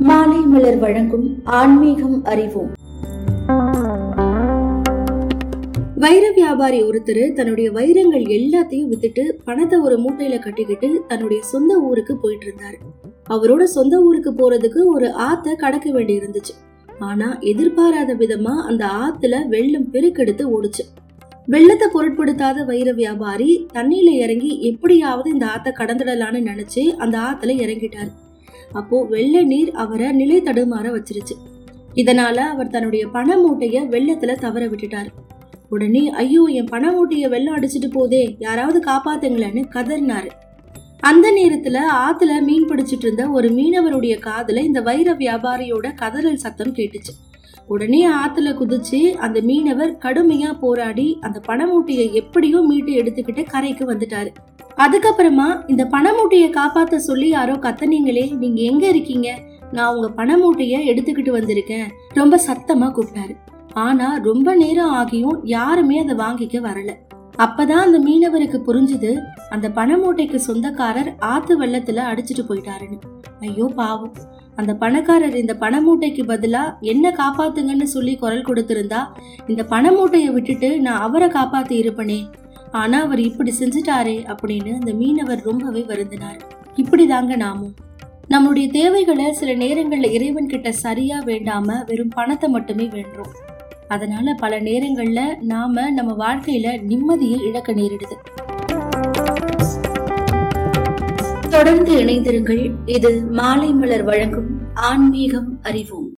மாலை மலர் வழங்கும் ஆன்மீகம் அறிவோம். வைர வியாபாரி ஒருத்தர் தன்னுடைய வைரங்கள் எல்லாத்தையும் வித்துட்டு பணத்தை ஒரு மூட்டையில கட்டிக்கிட்டு தன்னுடைய சொந்த ஊருக்கு போயிட்டு இருந்தாரு அவரோட சொந்த ஊருக்கு போறதுக்கு ஒரு ஆத்த கடக்க வேண்டி இருந்துச்சு ஆனா எதிர்பாராத விதமா அந்த ஆத்துல வெள்ளம் பெருக்கெடுத்து ஓடுச்சு. வெள்ளத்தை பொருட்படுத்தாத வைர வியாபாரி தண்ணியில இறங்கி எப்படியாவது இந்த ஆத்த கடந்துடலான்னு நினைச்சு அந்த ஆத்துல இறங்கிட்டாரு. அப்போ வெள்ளை நீர் அவரை நிலை தடுமாற வச்சிருச்சு. இதனால அவர் தன்னுடைய பண மூட்டைய வெள்ளத்துல தவற விட்டுட்டாரு. உடனே ஐயோ என் பண மூட்டைய வெள்ளம் அடிச்சிட்டு போதே யாராவது காப்பாத்துங்களேன்னு கதறினாரு. அந்த நேரத்துல ஆத்துல மீன் பிடிச்சிட்டு இருந்த ஒரு மீனவருடைய காதுல இந்த வைர வியாபாரியோட கதறல் சத்தம் கேட்டுச்சு. உடனே ஆத்துல குதிச்சு அந்த மீனவர் கடுமையா போராடி அந்த பணமூட்டையை எப்படியோ மீட்டு எடுத்துக்கிட்டு கரைக்கு வந்துட்டாரு. அதுக்கப்புறமா இந்த பணமூட்டையை காப்பாத்த சொல்லி யாரோ கத்தனீங்களே நீங்க எங்க இருக்கீங்க? நான் உங்க பணமூட்டைய எடுத்துக்கிட்டு வந்திருக்கேன். ரொம்ப சத்தமா கூப்பிட்டாரு. ஆனா ரொம்ப நேரம் ஆகியும் யாருமே அதை வாங்கிக்க வரல. அப்பதான் அந்த மீனவருக்கு புரிஞ்சுது அந்த பணமூட்டைக்கு சொந்தக்காரர் ஆத்து வெள்ளத்துல அடிச்சிட்டு போயிட்டாருன்னு. ஐயோ பாவம். அந்த பணக்காரர் இந்த பணமூட்டைக்கு பதிலா என்ன காப்பாத்துங்கன்னு சொல்லி குரல் கொடுத்திருந்தா இந்த பணமூட்டையை விட்டுட்டு நான் அவரை காப்பாத்தி இருப்பனே. ஆனா அவர் இப்படி செஞ்சுட்டாரே அப்படின்னு அந்த மீனவர் ரொம்பவே வருந்தினார். இப்படிதாங்க நாமும். நம்மளுடைய தேவைகளை சில நேரங்கள்ல இறைவன் கிட்ட சரியா வேண்டாம வெறும் பணத்தை மட்டுமே வேண்டுறோம். அதனால பல நேரங்கள்ல நாம நம்ம வாழ்க்கையில நிம்மதியை இழக்க நேரிடுது. தொடர்ந்து இணைந்திருங்கள். இது மாலை மலர் வழங்கும் ஆன்மீகம் அறிவோம்.